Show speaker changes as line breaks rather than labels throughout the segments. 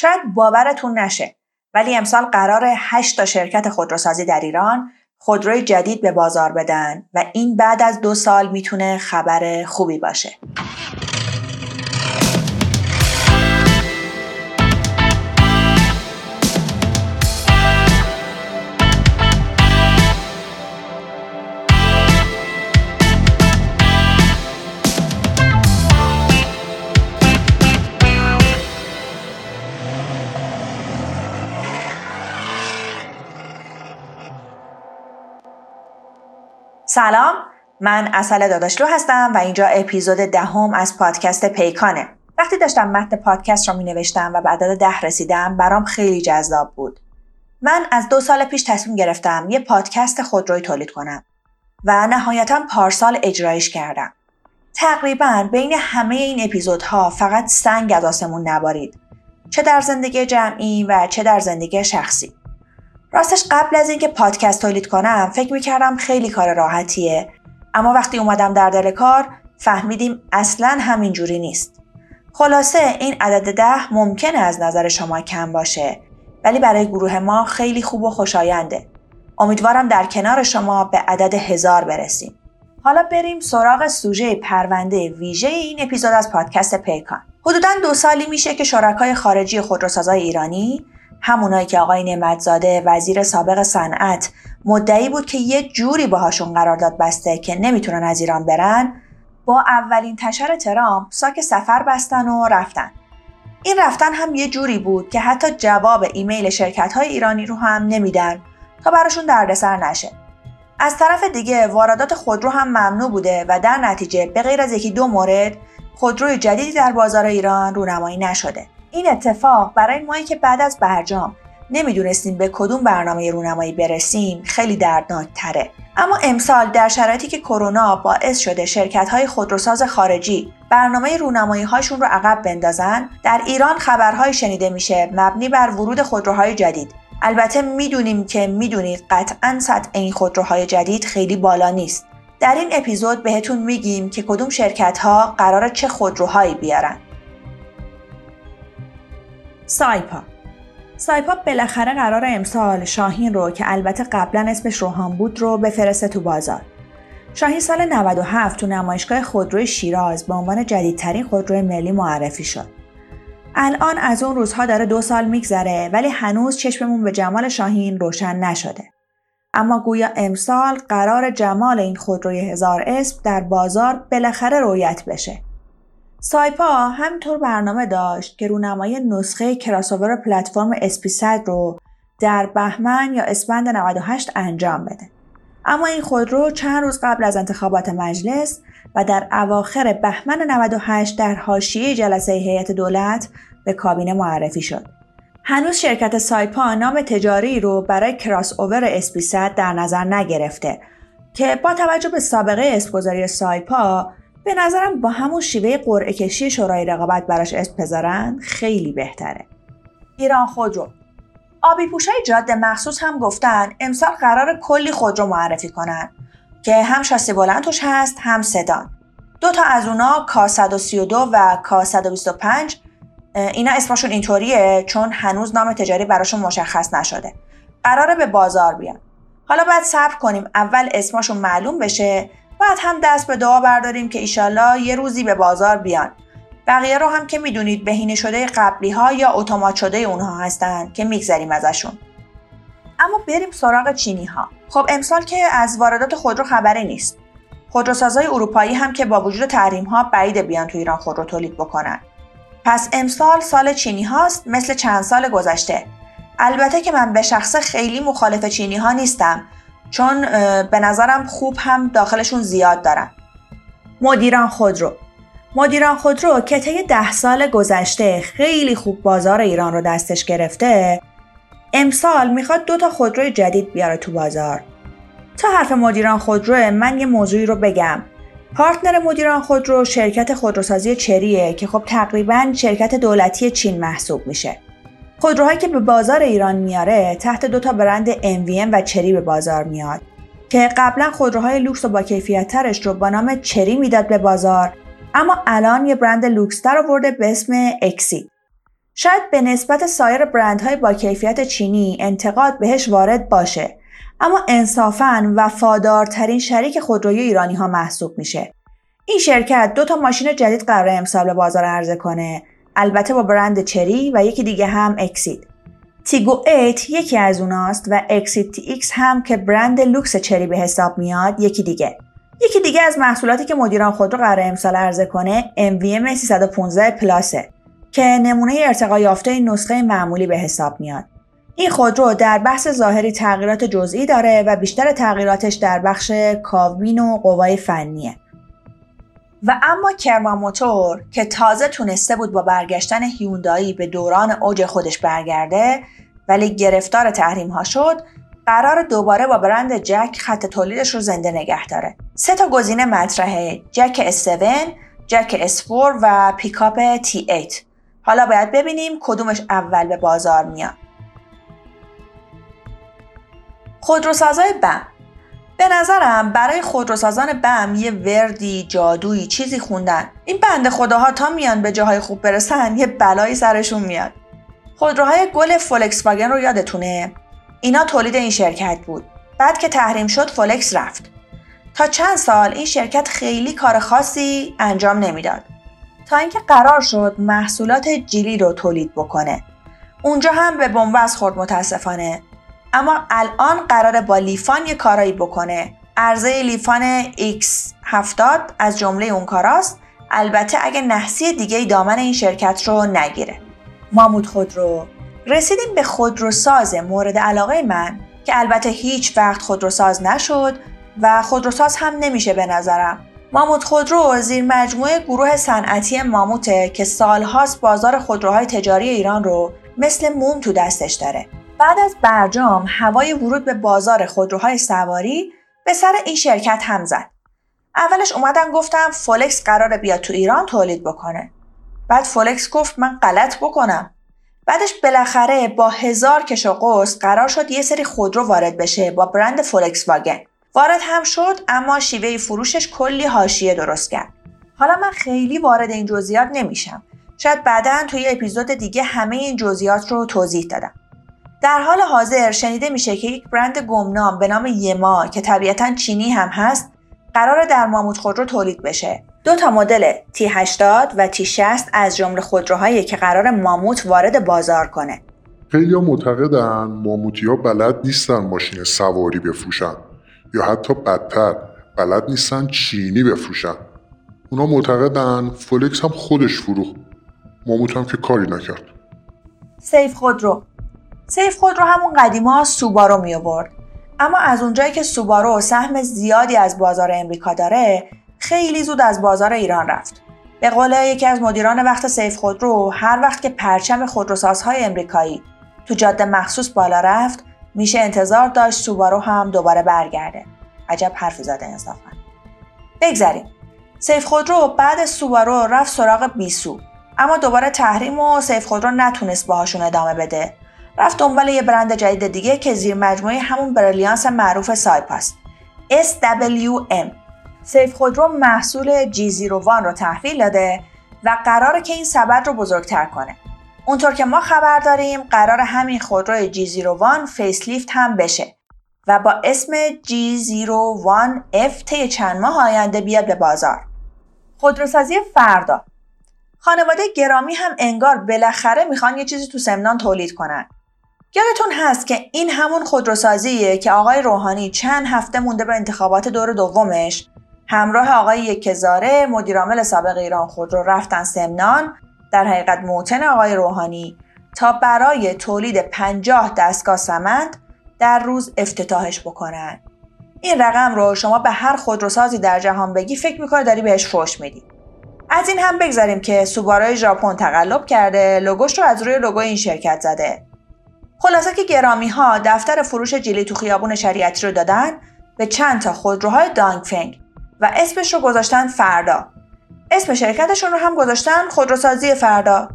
شاید باورتون نشه ولی امسال قرار 8 تا شرکت خودروسازی در ایران خودروی جدید به بازار بدن و این بعد از دو سال می‌تونه خبر خوبی باشه. سلام من اصل داداشلو هستم و اینجا اپیزود دهم از پادکست پیکانه. وقتی داشتم متن پادکست رو می نوشتم و به عدد ده رسیدم برام خیلی جذاب بود. من از دو سال پیش تصمیم گرفتم یه پادکست خودروی تولید کنم و نهایتا پارسال اجرایش کردم. تقریبا بین همه این اپیزودها فقط سنگ از آسمون نبارید چه در زندگی جمعی و چه در زندگی شخصی. راستش قبل از اینکه پادکست تولید کنم فکر می‌کردم خیلی کار راحتیه. اما وقتی اومدم در دل کار فهمیدیم اصلا همینجوری نیست. خلاصه این عدد ده ممکنه از نظر شما کم باشه ولی برای گروه ما خیلی خوب و خوشاینده. امیدوارم در کنار شما به عدد هزار برسیم. حالا بریم سراغ سوژه پرونده ویژه این اپیزود از پادکست پیکان. حدودا دو سالی میشه که شرکای خارجی خودروسازای ایرانی همونایی که آقای نعمتزاده وزیر سابق صنعت مدعی بود که یه جوری باهاشون قرارداد بسته که نمی‌تونن از ایران برن با اولین تشر ترامپ ساک سفر بستن و رفتن. این رفتن هم یه جوری بود که حتی جواب ایمیل شرکت های ایرانی رو هم نمیدن تا براشون دردسر نشه. از طرف دیگه واردات خودرو هم ممنوع بوده و در نتیجه به غیر از یکی دو مورد خودروی جدیدی در بازار ایران رونمایی نشده. این اتفاق برای مایی که بعد از برجام نمی‌دونستیم به کدوم برنامه رونمایی برسیم خیلی دردناک تره اما امسال در شرایطی که کرونا باعث شده شرکت های خودروساز خارجی برنامه رونمایی هاشون رو عقب بندازن در ایران خبرهای شنیده میشه مبنی بر ورود خودروهای جدید. البته می‌دونیم که می‌دونید قطعا سطح این خودروهای جدید خیلی بالا نیست. در این اپیزود بهتون میگیم که کدوم شرکت ها قرار چه خودروهایی بیارن. سایپا سایپا بالاخره قرار امسال شاهین رو که البته قبلا اسمش روحان بود رو بفرسته تو بازار. شاهین سال 97 تو نمایشگاه خودروی شیراز به عنوان جدیدترین خودروی ملی معرفی شد. الان از اون روزها داره دو سال میگذره ولی هنوز چشممون به جمال شاهین روشن نشده. اما گویا امسال قرار جمال این خودروی هزار اسم در بازار بالاخره رویت بشه. سایپا همینطور برنامه داشت که رونمایی نسخه کراسوور پلتفرم SP100 رو در بهمن یا اسفند 98 انجام بده. اما این خودرو چند روز قبل از انتخابات مجلس و در اواخر بهمن 98 در حاشیه جلسه هیئت دولت به کابینه معرفی شد. هنوز شرکت سایپا نام تجاری رو برای کراس اوور SP100 در نظر نگرفته که با توجه به سابقه اسپگذاری سایپا به نظرم با همون شیوه قرعه کشی شورای رقابت براش اسم بذارن خیلی بهتره. ایران خودرو آبی پوشای جاده مخصوص هم گفتن امسال قرار کلی خودرو معرفی کنن. که هم شاسی بلند توش هست هم سدان دو تا از اونا K132 و K125 اینا اسمشون اینطوریه چون هنوز نام تجاری براشون مشخص نشده. قراره به بازار بیان. حالا باید صبر کنیم اول اسمشون معلوم بشه بعد هم دست به دعا برداریم که ایشالله یه روزی به بازار بیان. بقیه رو هم که می‌دونید بهینه شده قبلی ها یا اتومات شده اونها هستن که میگذریم ازشون. اما بریم سراغ چینی ها خب امسال که از واردات خودرو خبری نیست. خودروسازای اروپایی هم که با وجود تحریم ها بعید بیان تو ایران خودرو تولید بکنن. پس امسال سال چینی هاست مثل چند سال گذشته. البته که من به شخص خیلی مخالف چینی ها نیستم. چون به نظرم خوب هم داخلشون زیاد دارن. مدیران خودرو. مدیران خودرو که طی ده سال گذشته خیلی خوب بازار ایران رو دستش گرفته امسال می‌خواد دو تا خودروی جدید بیاره تو بازار. تا حرف مدیران خودرو من یه موضوعی رو بگم. پارتنر مدیران خودرو شرکت خودروسازی چریه که خب تقریبا شرکت دولتی چین محسوب میشه. خودروهایی که به بازار ایران میاره تحت دو تا برند MVM و چری به بازار میاد که قبلا خودروهای لوکس و با کیفیت ترش رو با نام چری می‌داد به بازار اما الان یه برند لوکستر آورده به اسم اکسید. شاید به نسبت سایر برندهای با کیفیت چینی انتقاد بهش وارد باشه اما انصافا وفادارترین شریک خودروی ایرانی ها محسوب میشه. این شرکت دو تا ماشین جدید قرار امسال به بازار عرضه کنه البته با برند چری و یکی دیگه هم اکسید تیگو 8 یکی از اوناست و اکسید تی ایکس هم که برند لوکس چری به حساب میاد یکی دیگه یکی دیگه از محصولاتی که مدیران خودرو قرار امسال عرضه کنه MVM 315 پلاسه که نمونه ارتقا یافته نسخه معمولی به حساب میاد. این خودرو در بحث ظاهری تغییرات جزئی داره و بیشتر تغییراتش در بخش کاوبین و قوای فنیه. و اما کرما موتور که تازه تونسته بود با برگشتن هیوندایی به دوران اوج خودش برگرده ولی گرفتار تحریم ها شد قرار دوباره با برند جک خط تولیدش رو زنده نگه داره. سه تا گزینه مطرحه جک S7 جک S4 و پیکاپ T8 حالا باید ببینیم کدومش اول به بازار میاد. خودروسازای بم به نظرم برای خودروسازان بم یه وردی جادویی چیزی خوندن. این بند خداها تا میان به جاهای خوب برسن یه بلایی سرشون میاد. خودروهای گل فولکس واگن رو یادتونه؟ اینا تولید این شرکت بود. بعد که تحریم شد فولکس رفت. تا چند سال این شرکت خیلی کار خاصی انجام نمی‌داد. تا اینکه قرار شد محصولات جیلی رو تولید بکنه. اونجا هم به بنبست خورد متاسفانه. اما الان قراره با لیفان یه کارایی بکنه. عرضه لیفان X70 از جمله اون کاراست. البته اگه نحسی دیگه دامن این شرکت رو نگیره. مامود خودرو. رسیدیم به خودروساز مورد علاقه من که البته هیچ وقت خودروساز نشد و خودروساز هم نمیشه به نظرم. ماموت خودرو زیر مجموعه گروه صنعتی ماموته که سالهاست بازار خودروهای تجاری ایران رو مثل موم تو دستش داره. بعد از برجام هوای ورود به بازار خودروهای سواری به سر این شرکت هم زد. اولش اومدن گفتن فولکس قراره بیاد تو ایران تولید بکنه. بعد فولکس گفت من غلط بکنم. بعدش بالاخره با هزار کش و قوس قرار شد یه سری خودرو وارد بشه با برند فولکس واگن. وارد هم شد اما شیوه فروشش کلی حاشیه درست کرد. حالا من خیلی وارد این جزئیات نمیشم. شاید بعدا توی اپیزود دیگه همه این جزئیات رو توضیح دادم. در حال حاضر شنیده میشه که یک برند گمنام به نام یما که طبیعتا چینی هم هست قرار در ماموت خودرو تولید بشه. دو تا مدل T80 و T60 از جمله خودروهایی که قرار ماموت وارد بازار کنه.
خیلی ها معتقدن ماموتی ها بلد نیستن ماشین سواری بفروشن یا حتی بدتر بلد نیستن چینی بفروشن. اونا معتقدن فولکس هم خودش فروخت. ماموت هم که کاری نکرد.
سیف خودرو سیف خودرو همون قدیما سوبارو می آورد اما از اونجایی که سوبارو سهم زیادی از بازار امریکا داره خیلی زود از بازار ایران رفت. به قول یکی از مدیران وقت سیف خودرو هر وقت که پرچم خودروسازهای امریکایی تو جاده مخصوص بالا رفت میشه انتظار داشت سوبارو هم دوباره برگرده. عجب حرفی زده انصافا. بگذریم. سیف خودرو بعد سوبارو رفت سراغ بیسو. اما دوباره تحریم و سیف خودرو نتونست باهاشون ادامه بده. رفت دنبال یه برند جدید دیگه که زیر مجموعه همون بریلیانس معروف سایپاست SWM سیف خودرو محصول G01 رو تحویل داده و قراره که این سبد رو بزرگتر کنه اونطور که ما خبر داریم قرار همین خودرو G01 facelift هم بشه و با اسم G01F طی چند ماه آینده بیاد به بازار. خودروسازی فردا خانواده گرامی هم انگار بالاخره می‌خوان یه چیزی تو سمنان تولید کنن. یادتون هست که این همون خودروسازیه که آقای روحانی چند هفته مونده به انتخابات دور دومش. همراه آقای یکزاره مدیرعامل سابق ایران خودرو رفتن سمنان در حقیقت موتن آقای روحانی تا برای تولید 50 دستگاه سمند در روز افتتاحش بکنن. این رقم رو شما به هر خودروسازی در جهان بگی فکر می‌کنه داری بهش فوش میدی. از این هم بگذاریم که سوبارای ژاپن تقلب کرده لوگوش رو از روی لوگو این شرکت زده. خلاصه که گرامی ها دفتر فروش جیلی تو خیابون شریعتی رو دادن به چند تا خودروهای دانگفنگ و اسمش رو گذاشتن فردا. اسم شرکتشون رو هم گذاشتن خودروسازی فردا.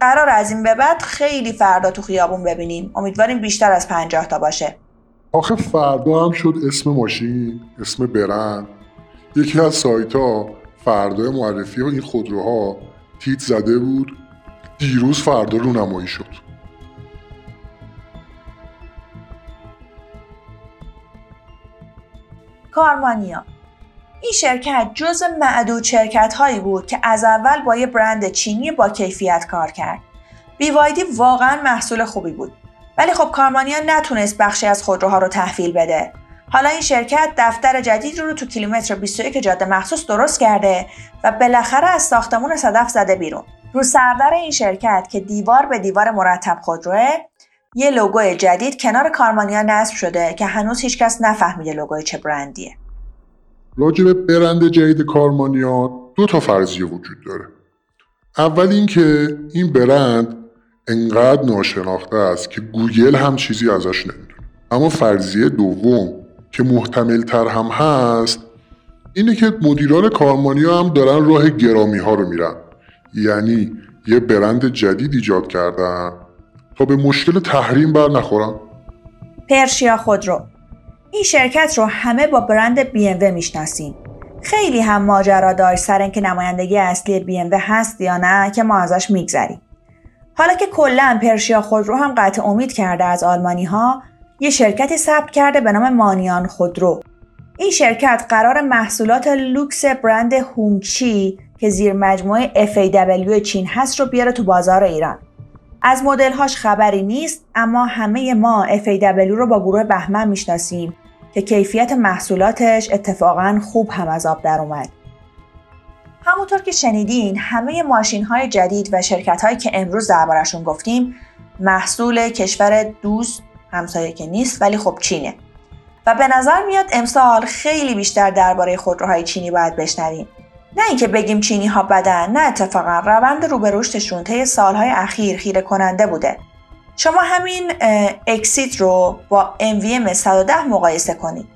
قرار از این به بعد خیلی فردا تو خیابون ببینیم. امیدواریم بیشتر از پنجاه تا باشه.
آخه فردا هم شد اسم ماشین اسم برند. یکی از سایت ها فردا معرفی ها این خودروها تیت زده بود. دیروز فردا رونمایی شد.
کارمانیا این شرکت جز معدود شرکت هایی بود که از اول با یه برند چینی با کیفیت کار کرد. بیوایدی واقعا محصول خوبی بود. ولی خب کارمانیا نتونست بخشی از خودروها رو تحویل بده. حالا این شرکت دفتر جدید رو تو کیلومتر 21 جاده مخصوص درست کرده و بالاخره از ساختمون صدف زده بیرون. رو سردر این شرکت که دیوار به دیوار مرتب خودروه یه لوگو جدید کنار کارمانیا نصب شده که هنوز هیچکس نفهمیده لوگوی چه برندیه.
راجع به برند جدید کارمانیا دو تا فرضیه وجود داره. اول اینکه این برند انقدر ناشناخته است که گوگل هم چیزی ازش نمی‌دونه. اما فرضیه دوم که محتمل تر هم هست اینه که مدیران کارمانیا هم دارن راه گرامی ها رو میرن. یعنی یه برند جدید ایجاد کردن تا به مشکل تحریم بر نخورن
پرشیا خودرو این شرکت رو همه با برند BMW می‌شناسیم خیلی هم ماجرا داشت سر اینکه نمایندگی اصلی BMW هست یا نه که ما ازش میگذریم. حالا که کلا پرشیا خودرو هم قطع امید کرده از آلمانی ها یه شرکتی ثبت کرده به نام مانیان خودرو. این شرکت قرار محصولات لوکس برند هونگچی که زیر مجموعه FAW چین هست رو بیاره تو بازار ایران. از مدل هاش خبری نیست اما همه ما FAW رو با گروه بهمن می‌شناسیم که کیفیت محصولاتش اتفاقا خوب هم از آب در اومد. همونطور که شنیدین همه ماشین های جدید و شرکت هایی که امروز دربارشون گفتیم محصول کشور دوست همسایه که نیست ولی خب چینه و به نظر میاد امسال خیلی بیشتر درباره خودروهای چینی باید بشنویم نه اینکه بگیم چینی ها بدن نه اتفاقا روند رو به رشدشون طی سالهای اخیر خیره کننده بوده شما همین اکسیت رو با MVM 110 مقایسه کنید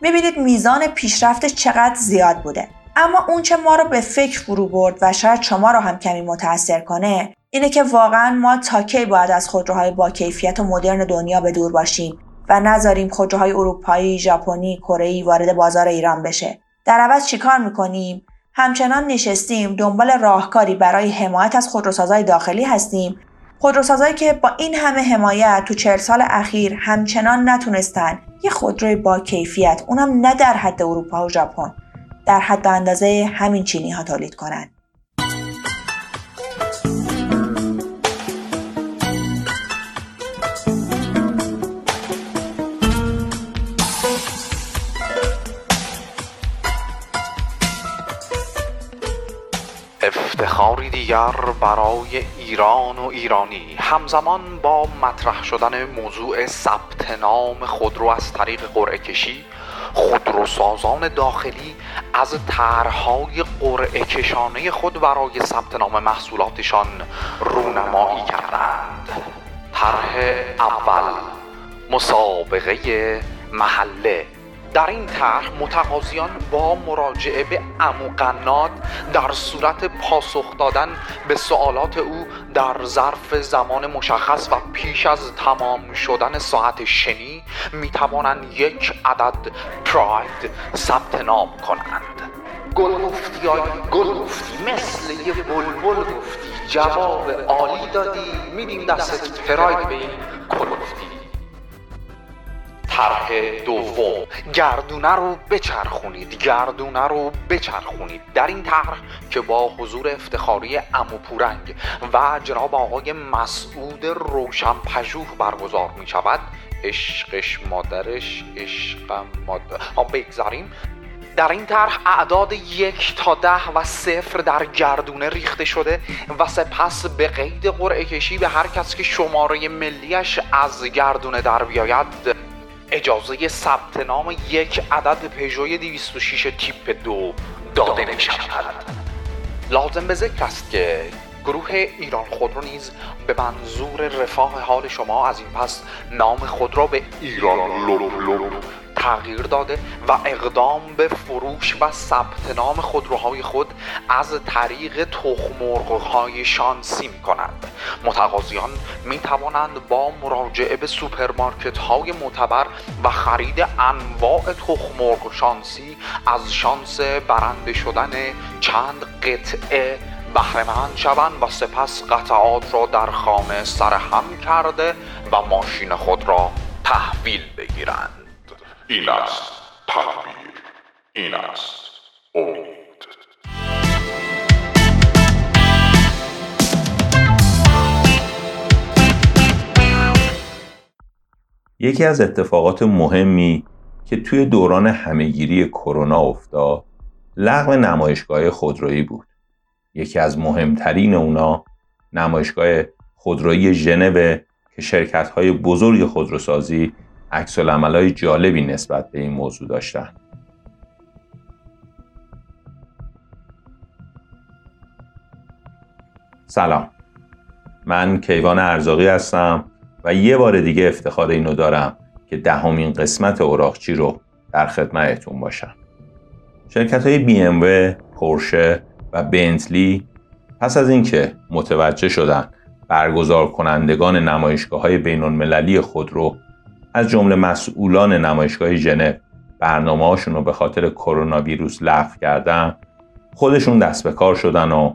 می‌بینید میزان پیشرفتش چقدر زیاد بوده اما اون چه ما رو به فکر فرو برد و شاید شما رو هم کمی متاثر کنه اینه که واقعا ما تا کی باید از خودروهای با کیفیت و مدرن دنیا به دور باشیم و نذاریم خودروهای اروپایی، ژاپنی، کره وارد بازار ایران بشه. در عوض چیکار می‌کنیم؟ همچنان نشستیم دنبال راهکاری برای حمایت از خودروسازهای داخلی هستیم. خودروسازهایی که با این همه حمایت تو چهل سال اخیر همچنان نتونستن. یه خودروی با کیفیت اونم نه در حد اروپا و ژاپن. در حد اندازه همین چینی ها تولید کنند.
افتخاری دیگر برای ایران و ایرانی. همزمان با مطرح شدن موضوع ثبت نام خودرو از طریق قرعه کشی خودروسازان داخلی از طرحهای قرعه کشانه خود برای ثبت نام محصولاتشان رونمایی کردند. طرح اول مسابقه محله. در این طرح متقاضیان با مراجعه به اموقنات در صورت پاسخ دادن به سوالات او در ظرف زمان مشخص و پیش از تمام شدن ساعت شنی می توانند یک عدد پراید ثبت نام کنند. گل گفتی گل گفتی مثل یه بلبل گفتی. جواب عالی دادی. میدیم دستت پراید به این کل گفتی طرح دوم. گردونه رو بچرخونید گردونه رو بچرخونید. در این طرح که با حضور افتخاری امو پورنگ و جناب آقای مسعود روشن پژوه برگزار می شود عشقش مادرش عشق مادر بگذاریم. در این طرح اعداد یک تا ده و صفر در گردونه ریخته شده و سپس به قید قرعه کشی به هر کس که شماره ملیش از گردونه در بیاید اجازه ثبت نام یک عدد پژوی 206 تیپ دو داده می شود. لازم به ذکر است که گروه ایران خودرو نیز به منظور رفاه حال شما از این پس نام خود را به ایران لوب لوب تغییر داده و اقدام به فروش و ثبت نام خودروهای خود از طریق تخمرغهای شانسی می کنند متقاضیان می توانند با مراجعه به سوپرمارکت های معتبر و خرید انواع تخم‌مرغ شانسی از شانس برنده شدن چند قطعه بهرهمند شوند و سپس قطعات را در خانه سرهم کرده و ماشین خود را تحویل بگیرند.
این است تحویل این است امید.
یکی از اتفاقات مهمی که توی دوران همهگیری کرونا افتاد لغو نمایشگاه خودرویی بود. یکی از مهمترین اونا نمایشگاه خودرویی ژنو که شرکت های بزرگ خودروسازی عکس های جالبی نسبت به این موضوع داشتن. سلام. من کیوان ارزاقی هستم و یه بار دیگه افتخار اینو دارم که دهمین قسمت اوراقچی رو در خدمتتون باشم. شرکت های ام پورشه و بنتلی پس از اینکه متوجه شدن برگزار کنندگان نمایشگاه های بین المللی خودرو از جمله مسئولان نمایشگاه ژنو برنامه هاشون رو به خاطر کرونا ویروس لغو کردن خودشون دست به کار شدن و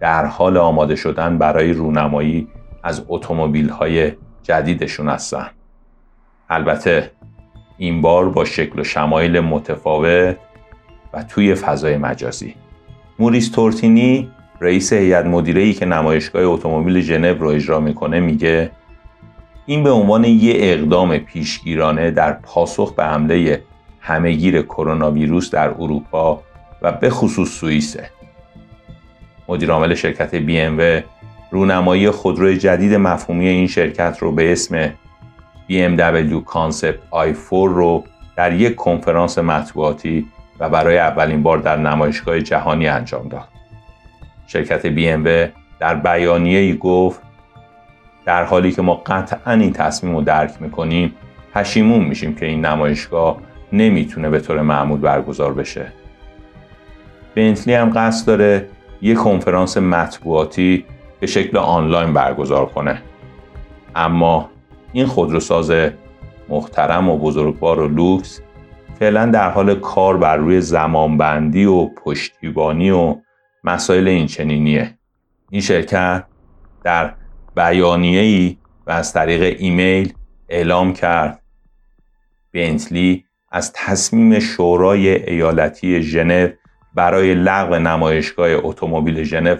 در حال آماده شدن برای رونمایی از اتومبیل های جدیدشون هستن. البته این بار با شکل و شمایل متفاوت و توی فضای مجازی. موریس تورتینی رئیس هیئت مدیره که نمایشگاه اتومبیل ژنو رو اجرا می‌کنه میگه این به عنوان یه اقدام پیشگیرانه در پاسخ به حمله همهگیر کرونا ویروس در اروپا و به خصوص سوئیسه. مدیرعامل شرکت BMW رونمایی خودروی جدید مفهومی این شرکت رو به اسم BMW Concept i4 رو در یک کنفرانس مطبوعاتی و برای اولین بار در نمایشگاه جهانی انجام داد. شرکت BMW در بیانیه ای گفت در حالی که ما قطعا این تصمیم رو درک می‌کنیم پشیمون میشیم که این نمایشگاه نمی‌تونه به طور معمول برگزار بشه. بنتلی هم قصد داره یک کنفرانس مطبوعاتی به شکل آنلاین برگزار کنه. اما این خودروساز محترم و بزرگوار و لوکس فعلا در حال کار بر روی زمانبندی و پشتیبانی و مسائل این چنینیه. این شرکت در بیانیه ای و از طریق ایمیل اعلام کرد. بنتلی از تصمیم شورای ایالتی ژنو برای لغو نمایشگاه اتومبیل ژنو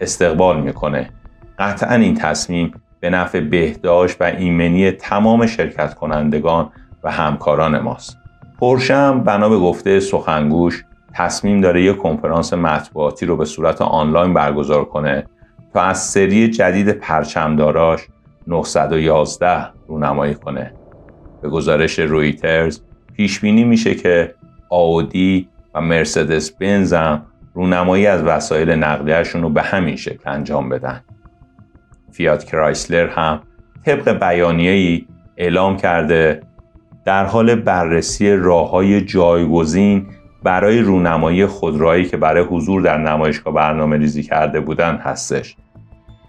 استقبال می‌کنه. قطعا این تصمیم به نفع بهداشت و ایمنی تمام شرکت کنندگان و همکاران ماست. پرشه هم بنا به گفته سخنگوش تصمیم داره یک کنفرانس مطبوعاتی رو به صورت آنلاین برگزار کنه تا از سری جدید پرچمداراش 911 رونمایی کنه. به گزارش رویترز پیش بینی میشه که آودی و مرسدس بنز هم رونمایی از وسایل نقلیهشون رو به همین شکل انجام بدن. فیات کرایسلر هم طبق بیانیه‌ای اعلام کرده در حال بررسی راه های جایگزین برای رونمایی خودروهایی که برای حضور در نمایشگاه برنامه ریزی کرده بودند هستش.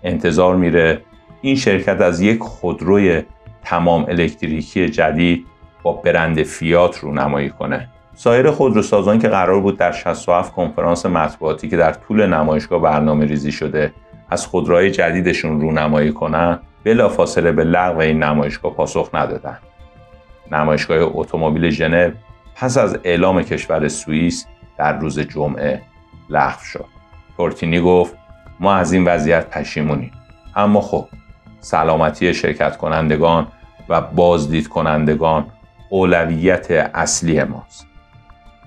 انتظار میره این شرکت از یک خودروی تمام الکتریکی جدید با برند فیات رونمایی کنه. سایر خودروسازان که قرار بود در 67 کنفرانس مطبوعاتی که در طول نمایشگاه برنامه ریزی شده از خودروهای جدیدشون رونمایی کنن بلافاصله به لغو این نمایشگاه پاسخ ندادن. نمایشگاه اتومبیل ژنو پس از اعلام کشور سوئیس در روز جمعه لغو شد. تورتینی گفت ما از این وضعیت پشیمونیم. اما خب سلامتی شرکت کنندگان و بازدید کنندگان اولویت اصلی ماست.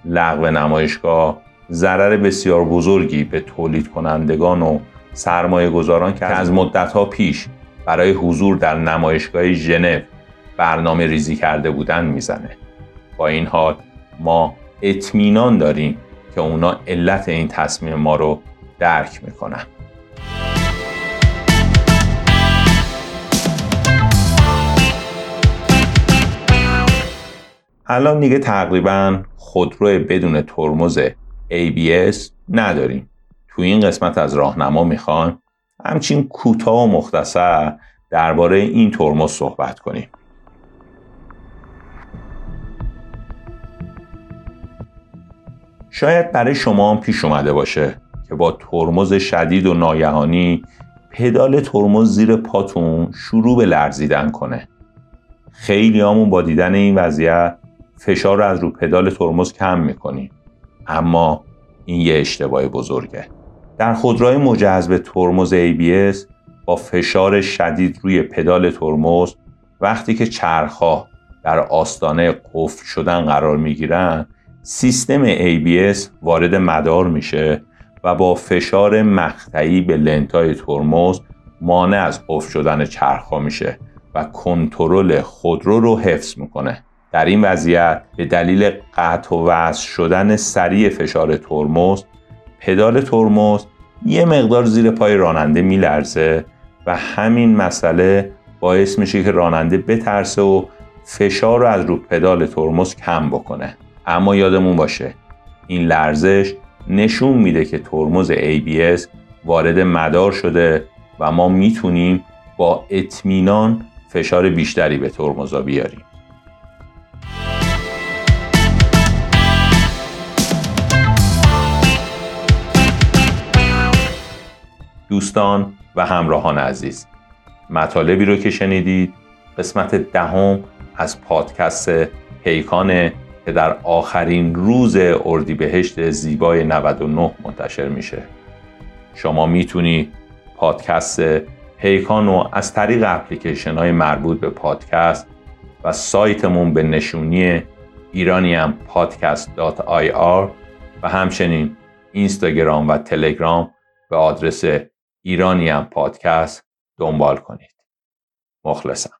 لغو نمایشگاه ضرر بسیار بزرگی به تولید کنندگان و سرمایه گذاران که از مدتها پیش برای حضور در نمایشگاه ژنو برنامه ریزی کرده بودن می‌زنه. با این حال ما اطمینان داریم که اونا علت این تصمیم ما رو درک می‌کنن. الان دیگه تقریبا خودرو بدون ترمز ABS نداریم. تو این قسمت از راهنما می‌خوان همچین کوتاه و مختصر درباره این ترمز صحبت کنیم. شاید برای شما هم پیش اومده باشه که با ترمز شدید و ناگهانی پدال ترمز زیر پاتون شروع به لرزیدن کنه. خیلی با دیدن این وضعیت فشار رو از رو پدال ترمز کم می‌کنیم. اما این یه اشتباه بزرگه. در خودروهای مجهز ترمز ABS با فشار شدید روی پدال ترمز وقتی که چرخها در آستانه قفل شدن قرار می‌گیرن سیستم ABS وارد مدار میشه و با فشار مقطعی به لنتای ترمز مانع از قفل شدن چرخها میشه و کنترل خودرو رو حفظ می‌کنه. در این وضعیت به دلیل قطع و وصل شدن سریع فشار ترمز پدال ترمز یه مقدار زیر پای راننده میلرزه و همین مسئله باعث میشه که راننده بترسه و فشار رو از رو پدال ترمز کم بکنه. اما یادمون باشه این لرزش نشون میده که ترمز ABS وارد مدار شده و ما می‌تونیم با اطمینان فشار بیشتری به ترمزا بیاریم. دوستان و همراهان عزیز مطالبی رو که شنیدید قسمت دهم از پادکست پیکان که در آخرین روز اردیبهشت زیبای 99 منتشر میشه. شما می‌تونید پادکست پیکان رو از طریق اپلیکیشن های مربوط به پادکست و سایتمون به نشونی ایرانیم podcast.ir و همچنین اینستاگرام و تلگرام به آدرس ایرانیم پادکست دنبال کنید. مخلصم.